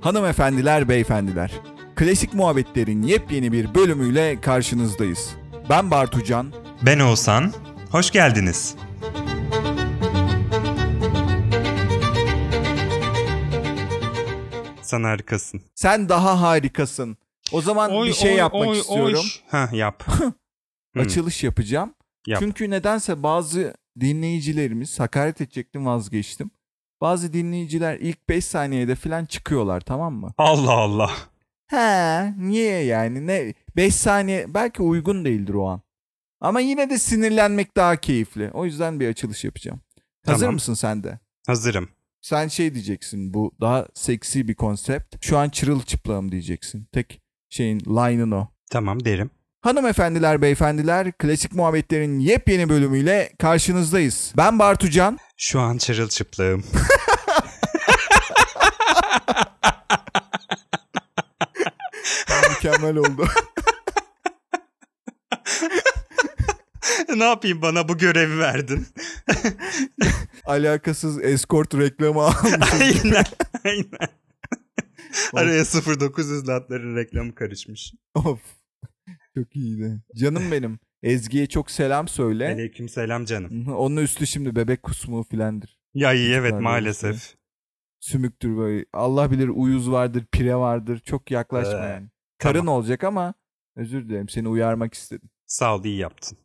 Hanımefendiler, beyefendiler. Klasik muhabbetlerin yepyeni bir bölümüyle karşınızdayız. Ben Bartucan. Ben Oğuzhan. Hoş geldiniz. Sen harikasın. Sen daha harikasın. O zaman bir şey yapmak istiyorum. Ha yap. Hı, Açılış yapacağım. yap. Çünkü nedense bazı dinleyicilerimiz hakaret edecektim vazgeçtim. Bazı dinleyiciler ilk 5 saniyede falan çıkıyorlar tamam mı? Allah Allah. He niye yani ne 5 saniye belki uygun değildir o an. Ama yine de sinirlenmek daha keyifli. O yüzden bir açılış yapacağım. Hazır Tamam. mısın sen de? Hazırım. Sen şey diyeceksin bu daha seksi bir konsept. Şu an çırılçıplağım diyeceksin. Tek şeyin line'ın o. Tamam derim. Hanımefendiler, beyefendiler, klasik muhabbetlerin yepyeni bölümüyle karşınızdayız. Ben Bartucan. Şu an çırılçıplığım. Mükemmel oldu. ne yapayım bana bu görevi verdin. Alakasız escort reklamı almışız. aynen. Aynen. Araya 0900 latların reklamı karışmış. of. Çok iyiydi. Canım benim. Ezgi'ye çok selam söyle. Aleyküm selam canım. Onun üstü şimdi bebek kusmuğu filandır. Ya iyi evet Var maalesef. Sümüktür böyle. Allah bilir uyuz vardır, pire vardır. Çok yaklaşma Ee, yani. Karın tamam. olacak ama özür dilerim. Seni uyarmak istedim. Sağ ol iyi yaptın.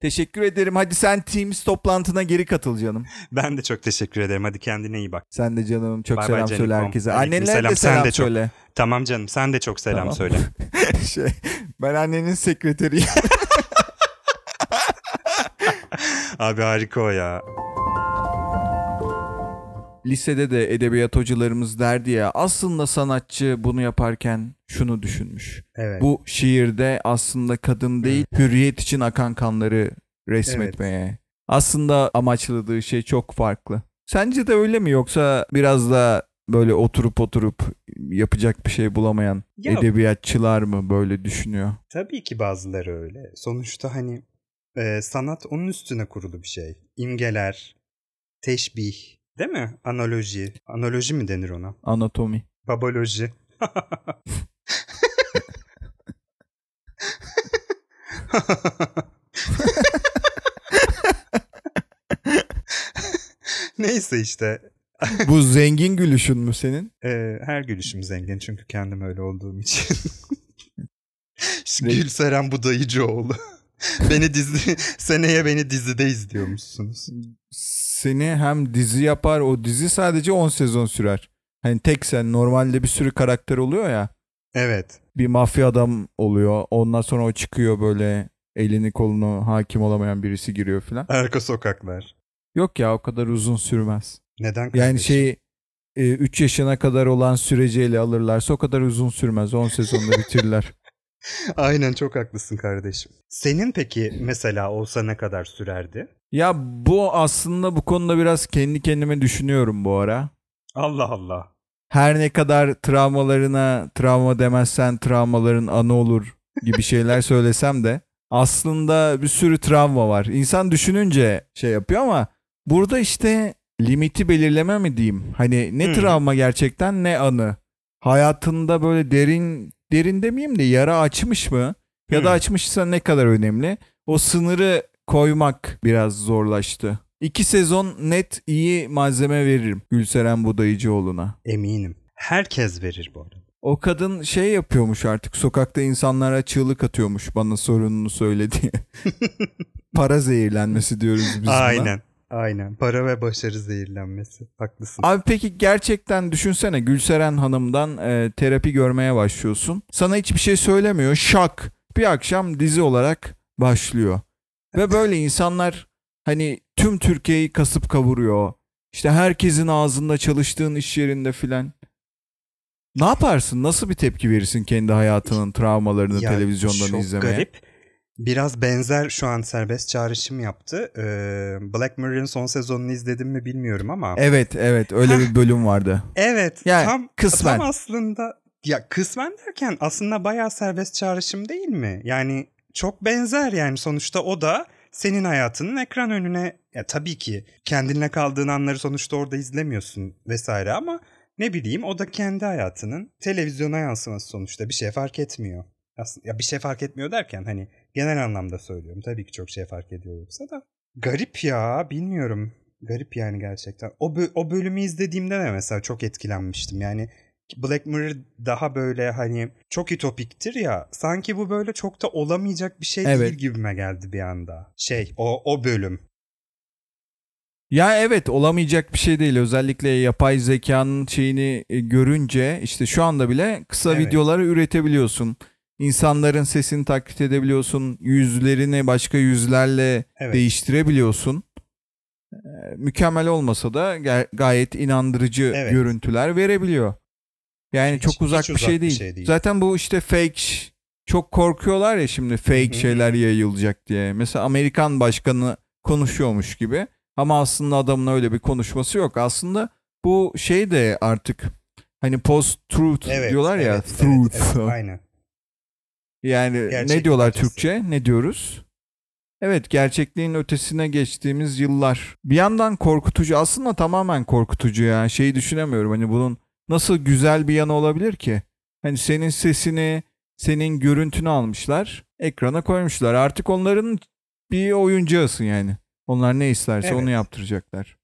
Teşekkür ederim. Hadi sen Teams toplantına geri katıl canım. Ben de çok teşekkür ederim. Hadi kendine iyi bak. Sen de canım çok bay selam Canikom. söyle herkese. Annenlere selam. de Sen selam de çok- söyle. Tamam canım sen de çok selam Tamam. söyle. şey, ben annenin sekreteriyim. Abi harika o ya. Lisede de edebiyat hocalarımız derdi ya aslında sanatçı bunu yaparken şunu düşünmüş. Evet. Bu şiirde aslında kadın değil hürriyet için akan kanları resmetmeye. Aslında amaçladığı şey çok farklı. Sence de öyle mi yoksa biraz da böyle oturup oturup yapacak bir şey bulamayan Ya- edebiyatçılar mı böyle düşünüyor? Tabii ki bazıları öyle. Sonuçta hani e, sanat onun üstüne kurulu bir şey. İmgeler, teşbih, değil mi? Analoji. Analoji mi denir ona? Anatomi. Baboloji. Neyse işte. Bu zengin gülüşün mü senin? Ee, her gülüşüm zengin çünkü kendim öyle olduğum için. Gülseren Budayıcıoğlu. beni dizi seneye beni dizide izliyormuşsunuz. Seni hem dizi yapar o dizi sadece 10 sezon sürer. Hani tek sen normalde bir sürü karakter oluyor ya. Evet. Bir mafya adam oluyor. Ondan sonra o çıkıyor böyle elini kolunu hakim olamayan birisi giriyor falan. Arka sokaklar. Yok ya o kadar uzun sürmez. Neden Yani kardeşim? şey 3 yaşına kadar olan süreci ele alırlarsa o kadar uzun sürmez. 10 sezonda bitirirler. Aynen çok haklısın kardeşim. Senin peki mesela olsa ne kadar sürerdi? ya bu aslında bu konuda biraz kendi kendime düşünüyorum bu ara. Allah Allah. her ne kadar travmalarına travma demezsen travmaların anı olur gibi şeyler söylesem de aslında bir sürü travma var. İnsan düşününce şey yapıyor ama burada işte limiti belirleme mi diyeyim? Hani ne Hmm. travma gerçekten ne anı. Hayatında böyle derin derin demeyeyim de yara açmış mı? Ya da Hmm. açmışsa ne kadar önemli? O sınırı koymak biraz zorlaştı. İki sezon net iyi malzeme veririm Gülseren Budayıcıoğlu'na. Eminim. Herkes verir bu arada. O kadın şey yapıyormuş artık sokakta insanlara çığlık atıyormuş bana sorununu söyle diye. Para zehirlenmesi diyoruz biz buna. Aynen. Aynen. Para ve başarı zehirlenmesi. Haklısın. Abi peki gerçekten düşünsene Gülseren Hanım'dan e, terapi görmeye başlıyorsun. Sana hiçbir şey söylemiyor. Şak. Bir akşam dizi olarak başlıyor. Ve böyle insanlar hani tüm Türkiye'yi kasıp kavuruyor. İşte herkesin ağzında çalıştığın iş yerinde filan. Ne yaparsın? Nasıl bir tepki verirsin kendi hayatının travmalarını Ya, televizyondan çok izlemeye? garip. Biraz benzer şu an serbest çağrışım yaptı. Ee, Black Mirror'ın son sezonunu izledim mi bilmiyorum ama. Evet evet öyle bir bölüm vardı. Evet. Yani tam, kısmen. Tam aslında ya kısmen derken aslında bayağı serbest çağrışım değil mi? Yani çok benzer yani sonuçta o da senin hayatının ekran önüne ya tabii ki kendinle kaldığın anları sonuçta orada izlemiyorsun vesaire ama ne bileyim o da kendi hayatının televizyona yansıması sonuçta bir şey fark etmiyor. Aslında ya bir şey fark etmiyor derken hani genel anlamda söylüyorum. Tabii ki çok şey fark ediyor yoksa da. Garip ya bilmiyorum. Garip yani gerçekten. O, bö- o bölümü izlediğimde de mesela çok etkilenmiştim. Yani Black Mirror daha böyle hani çok ütopiktir ya. Sanki bu böyle çok da olamayacak bir şey Evet. değil gibime geldi bir anda. Şey o o bölüm. Ya evet olamayacak bir şey değil. Özellikle yapay zekanın şeyini e, görünce işte şu anda bile kısa Evet. videoları üretebiliyorsun. İnsanların sesini taklit edebiliyorsun. Yüzlerini başka yüzlerle Evet. değiştirebiliyorsun. Ee, mükemmel olmasa da ga- gayet inandırıcı Evet. görüntüler verebiliyor. Yani Hiç- çok uzak, hiç bir, şey değil. Zaten bu işte fake çok korkuyorlar ya şimdi fake Hı hı. şeyler yayılacak diye. Mesela Amerikan başkanı konuşuyormuş gibi ama aslında adamın öyle bir konuşması yok. Aslında bu şey de artık hani post truth Evet, diyorlar ya evet, truth. Evet, evet, aynen. Yani ne diyorlar ötesi. Türkçe? Ne diyoruz? Evet gerçekliğin ötesine geçtiğimiz yıllar. Bir yandan korkutucu aslında tamamen korkutucu ya. Şeyi düşünemiyorum hani bunun nasıl güzel bir yanı olabilir ki? Hani senin sesini, senin görüntünü almışlar, ekrana koymuşlar. Artık onların bir oyuncağısın yani. Onlar ne isterse Evet. onu yaptıracaklar.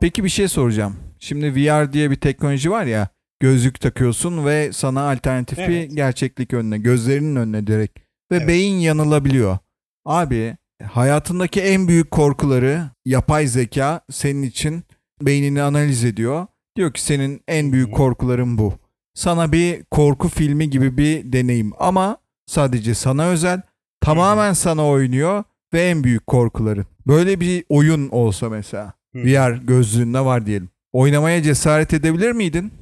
Peki bir şey soracağım. Şimdi VR diye bir teknoloji var ya. Gözlük takıyorsun ve sana alternatifi Evet. gerçeklik önüne, gözlerinin önüne direkt. Ve Evet. beyin yanılabiliyor. Abi hayatındaki en büyük korkuları yapay zeka senin için beynini analiz ediyor. Diyor ki senin en büyük korkuların bu. Sana bir korku filmi gibi bir deneyim ama sadece sana özel. Tamamen sana oynuyor ve en büyük korkuların. Böyle bir oyun olsa mesela. VR gözlüğünde var diyelim. Oynamaya cesaret edebilir miydin?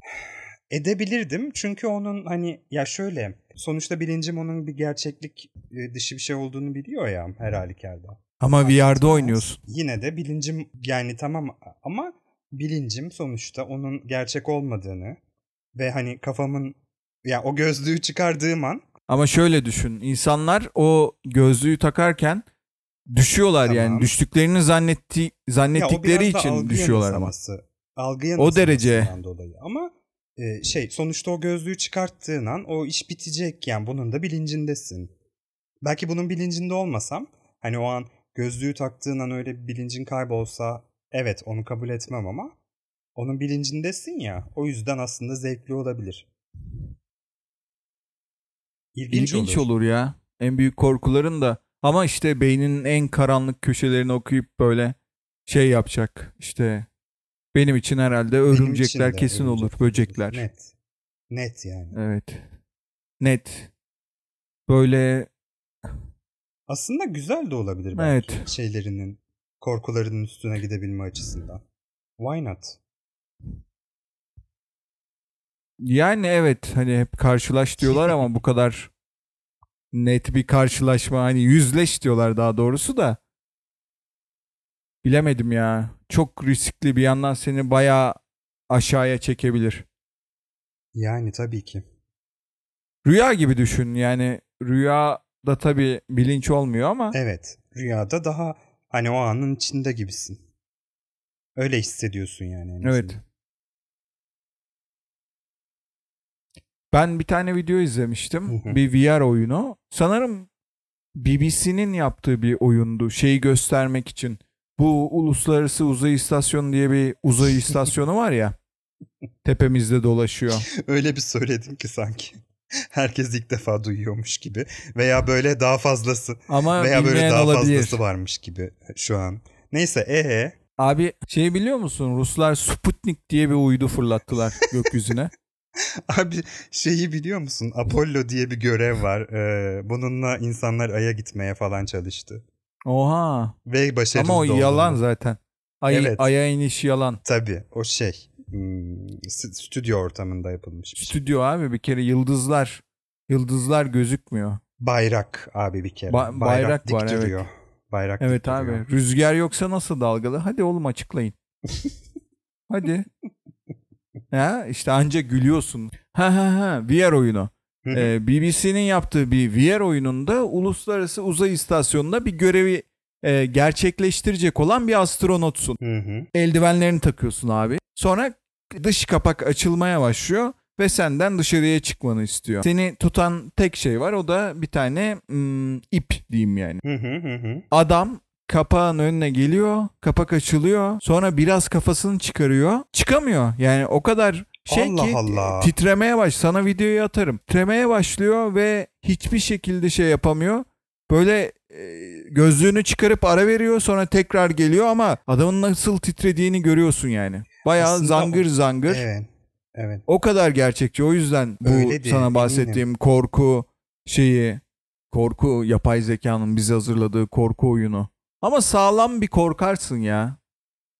Edebilirdim çünkü onun hani ya şöyle sonuçta bilincim onun bir gerçeklik e, dışı bir şey olduğunu biliyor ya her halükarda. Ama VR'da oynuyorsun. Yine de bilincim yani tamam ama bilincim sonuçta onun gerçek olmadığını ve hani kafamın ya o gözlüğü çıkardığım an Ama şöyle düşün. İnsanlar o gözlüğü takarken düşüyorlar Tamam. yani. Düştüklerini zannetti ya zannettikleri da için düşüyorlar ama. Algı O derece. dolayı. Ama e, şey sonuçta o gözlüğü çıkarttığın an o iş bitecek yani bunun da bilincindesin. Belki bunun bilincinde olmasam hani o an gözlüğü taktığın an öyle bir bilincin kaybolsa evet onu kabul etmem ama onun bilincindesin ya o yüzden aslında zevkli olabilir. İlginç, İlginç olur. ya. En büyük korkuların da ama işte beyninin en karanlık köşelerini okuyup böyle şey yapacak. İşte benim için herhalde için örümcekler de kesin olur, böcekler. Net. Net yani. Evet. Net. Böyle Aslında güzel de olabilir belki Evet. şeylerinin korkularının üstüne gidebilme açısından. Why not? yani evet hani hep karşılaş diyorlar ama bu kadar net bir karşılaşma hani yüzleş diyorlar daha doğrusu da bilemedim ya. Çok riskli bir yandan seni bayağı aşağıya çekebilir. Yani tabii ki. Rüya gibi düşün yani rüyada tabii bilinç olmuyor ama Evet. Rüyada daha hani o anın içinde gibisin. Öyle hissediyorsun yani. Evet. ben bir tane video izlemiştim. Bir VR oyunu. Sanırım BBC'nin yaptığı bir oyundu. Şeyi göstermek için. Bu Uluslararası Uzay İstasyonu diye bir uzay istasyonu var ya. Tepemizde dolaşıyor. Öyle bir söyledin ki sanki. Herkes ilk defa duyuyormuş gibi. Veya böyle daha fazlası. Ama Veya böyle daha olabilir. fazlası varmış gibi şu an. Neyse ee Abi şey biliyor musun? Ruslar Sputnik diye bir uydu fırlattılar gökyüzüne. Abi şeyi biliyor musun? Apollo diye bir görev var. Ee, bununla insanlar Ay'a gitmeye falan çalıştı. Oha. Ve başarılı Ama o da yalan zaten. Ay, Evet. Aya iniş yalan. Tabii o şey. hmm, stüdyo ortamında yapılmış bir şey. Stüdyo abi bir kere yıldızlar. Yıldızlar gözükmüyor. Bayrak abi bir kere. Ba- bayrak dik var, evet. duruyor. Bayrak Evet dik abi. duruyor. Rüzgar yoksa nasıl dalgalı? Hadi oğlum açıklayın. Hadi. Ya işte anca gülüyorsun. Ha ha ha VR oyunu. Ee, BBC'nin yaptığı bir VR oyununda uluslararası uzay istasyonunda bir görevi e, gerçekleştirecek olan bir astronotsun. Hı hı. Eldivenlerini takıyorsun abi. Sonra dış kapak açılmaya başlıyor ve senden dışarıya çıkmanı istiyor. Seni tutan tek şey var o da bir tane mm, ip diyeyim yani. Hı hı hı. Adam kapağın önüne geliyor, kapak açılıyor. Sonra biraz kafasını çıkarıyor. Çıkamıyor. Yani o kadar şey Allah ki Allah. titremeye baş. Sana videoyu atarım. Titremeye başlıyor ve hiçbir şekilde şey yapamıyor. Böyle e, gözlüğünü çıkarıp ara veriyor sonra tekrar geliyor ama adamın nasıl titrediğini görüyorsun yani. Bayağı Aslında zangır o- zangır. Evet. Evet. O kadar gerçekçi. O yüzden bu Öyledir, sana eminim. bahsettiğim korku şeyi, korku yapay zekanın bize hazırladığı korku oyunu. Ama sağlam bir korkarsın ya.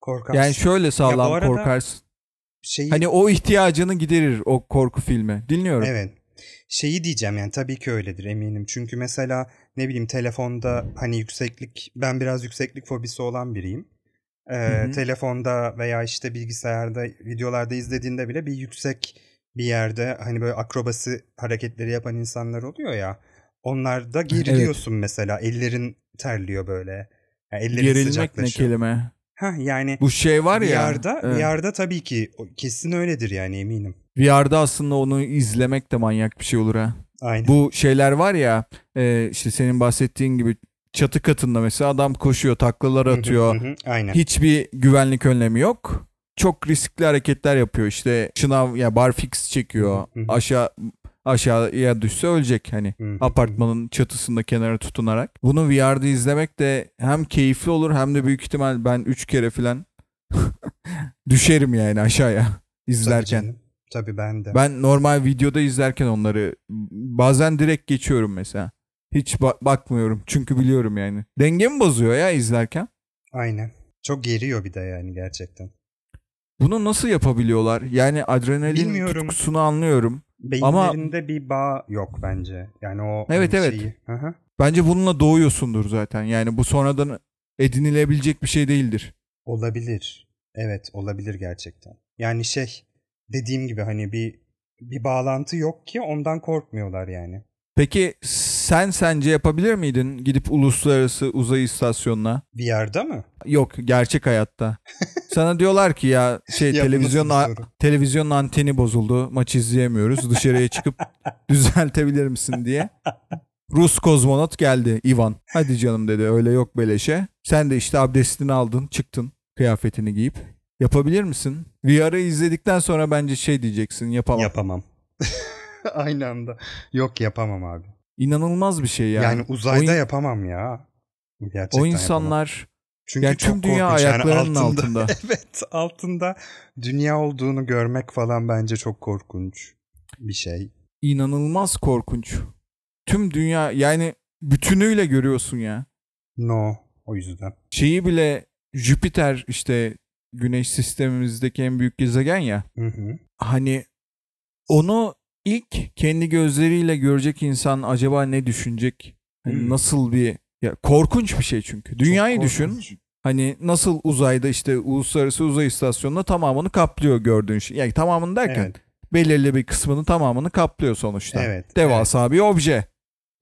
Korkarsın. Yani şöyle sağlam arada- korkarsın. Şeyi, Hani o ihtiyacını giderir o korku filmi. Dinliyorum. Evet. Şeyi diyeceğim yani tabii ki öyledir eminim. Çünkü mesela ne bileyim telefonda hani yükseklik ben biraz yükseklik fobisi olan biriyim. Ee, Hı hı. telefonda veya işte bilgisayarda videolarda izlediğinde bile bir yüksek bir yerde hani böyle akrobasi hareketleri yapan insanlar oluyor ya. Onlarda geriliyorsun mesela. Ellerin terliyor böyle. Yani ellerin Gerilmek ne kelime? Hah yani Bu şey var ya. VR'da, evet. VR'da tabii ki kesin öyledir yani eminim. VR'da aslında onu izlemek de manyak bir şey olur ha. Aynen. Bu şeyler var ya e, işte senin bahsettiğin gibi çatı katında mesela adam koşuyor taklalar atıyor. Aynen. Hiçbir güvenlik önlemi yok. Çok riskli hareketler yapıyor işte şınav ya barfix çekiyor. Aşağı aşağıya düşse ölecek hani Hı hı, apartmanın çatısında kenara tutunarak. Bunu VR'da izlemek de hem keyifli olur hem de büyük ihtimal ben 3 kere falan düşerim yani aşağıya Tabii izlerken. canım. Tabii ben de. Ben normal videoda izlerken onları bazen direkt geçiyorum mesela. Hiç ba- bakmıyorum çünkü biliyorum yani. Dengemi bozuyor ya izlerken. Aynen. Çok geriyor bir de yani gerçekten. Bunu nasıl yapabiliyorlar? Yani adrenalin Bilmiyorum. tutkusunu anlıyorum. Beyinlerinde bir bağ yok bence. Yani o Evet, hani evet. şeyi. Hı hı. Bence bununla doğuyorsundur zaten. Yani bu sonradan edinilebilecek bir şey değildir. Olabilir. Evet olabilir gerçekten. Yani şey dediğim gibi hani bir bir bağlantı yok ki ondan korkmuyorlar yani. Peki sen sence yapabilir miydin gidip uluslararası uzay istasyonuna? Bir yerde mi? Yok gerçek hayatta. Sana diyorlar ki ya şey Ya bu televizyon nasıl bir soru? televizyonun anteni bozuldu. Maç izleyemiyoruz. Dışarıya çıkıp düzeltebilir misin diye. Rus kozmonot geldi Ivan. Hadi canım dedi öyle yok beleşe. Sen de işte abdestini aldın çıktın kıyafetini giyip. Yapabilir misin? VR'ı izledikten sonra bence şey diyeceksin yapamam. Yapamam. Aynı anda. Yok yapamam abi. İnanılmaz bir şey ya. Yani uzayda O in- yapamam ya. Gerçekten o yapamam. insanlar Çünkü yani tüm dünya korkunç. Yani ayaklarının altında. evet altında dünya olduğunu görmek falan bence çok korkunç bir şey. inanılmaz korkunç. Tüm dünya yani bütünüyle görüyorsun ya. No o yüzden. Şeyi bile Jüpiter işte güneş sistemimizdeki en büyük gezegen ya. Hı hı. Hani onu ilk kendi gözleriyle görecek insan acaba ne düşünecek? Hani Hmm. Nasıl bir ya korkunç bir şey çünkü. Dünyayı düşün. korkunç. Hani nasıl uzayda işte uluslararası uzay istasyonunda tamamını kaplıyor gördüğün şey. Yani tamamını derken Evet. belirli bir kısmını tamamını kaplıyor sonuçta. Evet. Devasa bir obje.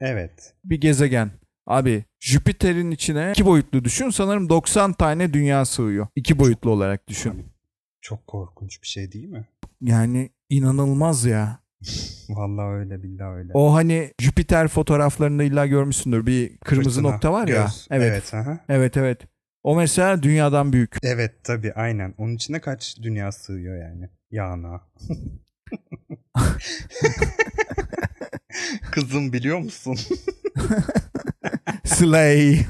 Evet. bir gezegen. Abi Jüpiter'in içine iki boyutlu düşün. Sanırım 90 tane dünya sığıyor. İki boyutlu olarak düşün. Çok korkunç bir şey değil mi? Yani inanılmaz ya. Vallahi öyle billahi öyle. O hani Jüpiter fotoğraflarında illa görmüşsündür. Bir kırmızı Fırtına, nokta var ya. göz. Evet. Evet. aha. Evet evet. O mesela dünyadan büyük. Evet tabii aynen. Onun içine kaç dünya sığıyor yani? Yağına. Kızım biliyor musun? Slay.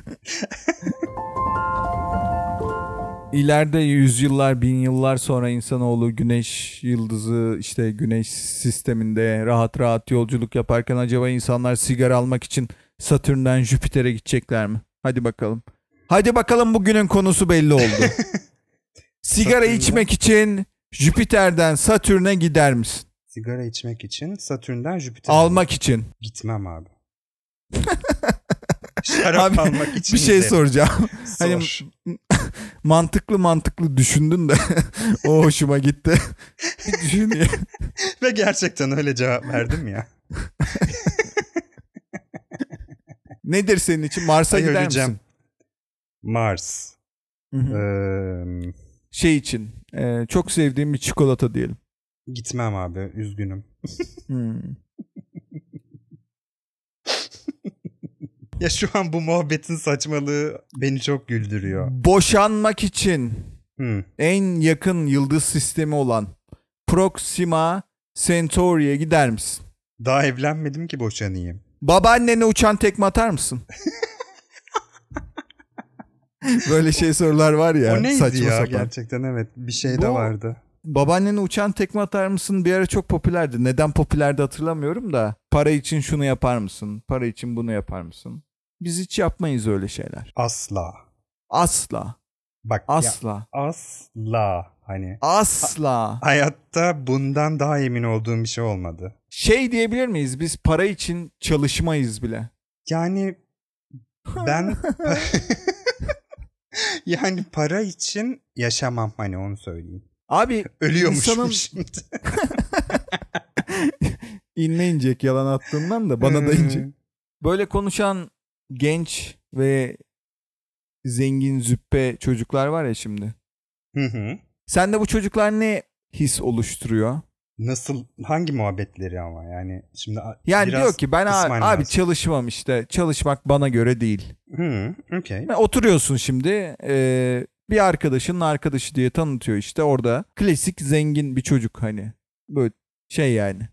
İleride yüzyıllar, bin yıllar sonra insanoğlu güneş yıldızı işte güneş sisteminde rahat rahat yolculuk yaparken acaba insanlar sigara almak için Satürn'den Jüpiter'e gidecekler mi? Hadi bakalım. Hadi bakalım bugünün konusu belli oldu. sigara Satürn'den- içmek için Jüpiter'den Satürn'e gider misin? Sigara içmek için Satürn'den Jüpiter'e Almak için. gitmem abi. Şarap Abi, almak için Bir şey soracağım. Hani Sor. mantıklı mantıklı düşündün de o hoşuma gitti. Bir düşün ya. Ve gerçekten öyle cevap verdim ya. Nedir senin için? Mars'a Ay, gider öleceğim. misin? Mars. Hı hı. Ee, Şey için. e, çok sevdiğim bir çikolata diyelim. gitmem abi. Üzgünüm. Hmm. Ya şu an bu muhabbetin saçmalığı beni çok güldürüyor. Boşanmak için Hı. en yakın yıldız sistemi olan Proxima Centauri'ye gider misin? Daha evlenmedim ki boşanayım. Babaannene uçan tekme atar mısın? Böyle şey sorular var ya. o neydi saçma ya sapan. gerçekten evet. Bir şey de Bu- vardı. Babaannene uçan tekme atar mısın bir ara çok popülerdi. Neden popülerdi hatırlamıyorum da. Para için şunu yapar mısın? Para için bunu yapar mısın? Biz hiç yapmayız öyle şeyler. Asla. Asla. Bak ya, Asla. asla. Hani Asla. hayatta bundan daha emin olduğum bir şey olmadı. Şey diyebilir miyiz? Biz para için çalışmayız bile. Yani ben yani para için yaşamam hani onu söyleyeyim. Abi Ölüyormuşum İnsanın- şimdi. inme inecek yalan attığından da bana da Hmm. inecek. Böyle konuşan genç ve zengin züppe çocuklar var ya şimdi. Hı hı. Sende bu çocuklar ne his oluşturuyor? Nasıl hangi muhabbetleri ama yani şimdi Yani diyor ki ben abi, kısmen abi lazım. çalışmam işte. Çalışmak bana göre değil. Hı, okey. Ve Oturuyorsun şimdi e, bir arkadaşının arkadaşı diye tanıtıyor işte orada. Klasik zengin bir çocuk hani. Böyle şey yani.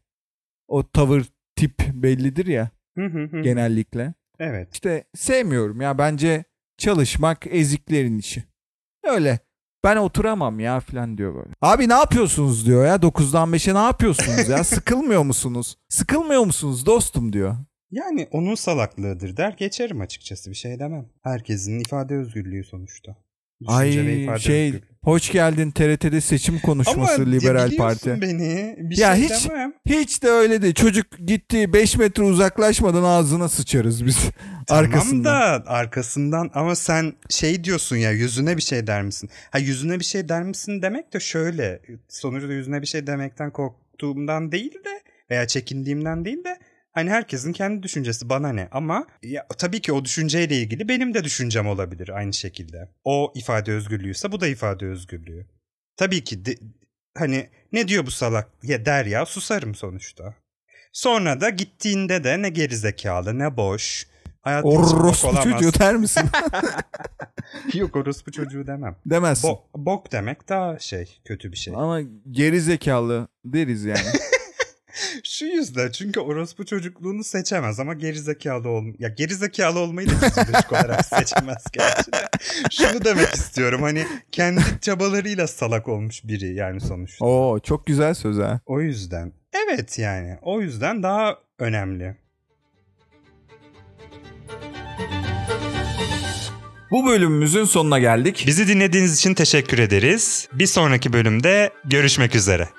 O tavır tip bellidir ya Hı hı hı. genellikle. Evet. İşte sevmiyorum ya bence çalışmak eziklerin işi. Öyle. Ben oturamam ya falan diyor böyle. Abi ne yapıyorsunuz diyor ya 9'dan 5'e ne yapıyorsunuz ya sıkılmıyor musunuz? Sıkılmıyor musunuz dostum diyor. Yani onun salaklığıdır der geçerim açıkçası bir şey demem. Herkesin ifade özgürlüğü sonuçta. Ay şey özgürlüğü. hoş geldin TRT'de seçim konuşması Ama Liberal Parti. beni. Bir Ya şey hiç- demem. Hiç de öyle değil. Çocuk gitti 5 metre uzaklaşmadan ağzına sıçarız biz arkasından. Tamam da arkasından ama sen şey diyorsun ya yüzüne bir şey der misin? Ha yüzüne bir şey der misin demek de şöyle. Sonuçta yüzüne bir şey demekten korktuğumdan değil de veya çekindiğimden değil de hani herkesin kendi düşüncesi bana ne ama ya, tabii ki o düşünceyle ilgili benim de düşüncem olabilir aynı şekilde. O ifade özgürlüğüyse bu da ifade özgürlüğü. Tabii ki de- hani ne diyor bu salak ya der ya susarım sonuçta. Sonra da gittiğinde de ne gerizekalı ne boş. Hayat Orospu çocuğu der misin? Yok orospu çocuğu demem. Demezsin. Bo- bok demek daha şey kötü bir şey. Ama geri zekalı deriz yani. Şu yüzden çünkü orospu çocukluğunu seçemez ama gerizekalı ol ya gerizekalı olmayı da fizyolojik olarak seçemez gerçi de. Şunu demek istiyorum hani kendi çabalarıyla salak olmuş biri yani sonuçta. Oo çok güzel söz ha. O yüzden. Evet yani o yüzden daha önemli. Bu bölümümüzün sonuna geldik. Bizi dinlediğiniz için teşekkür ederiz. Bir sonraki bölümde görüşmek üzere.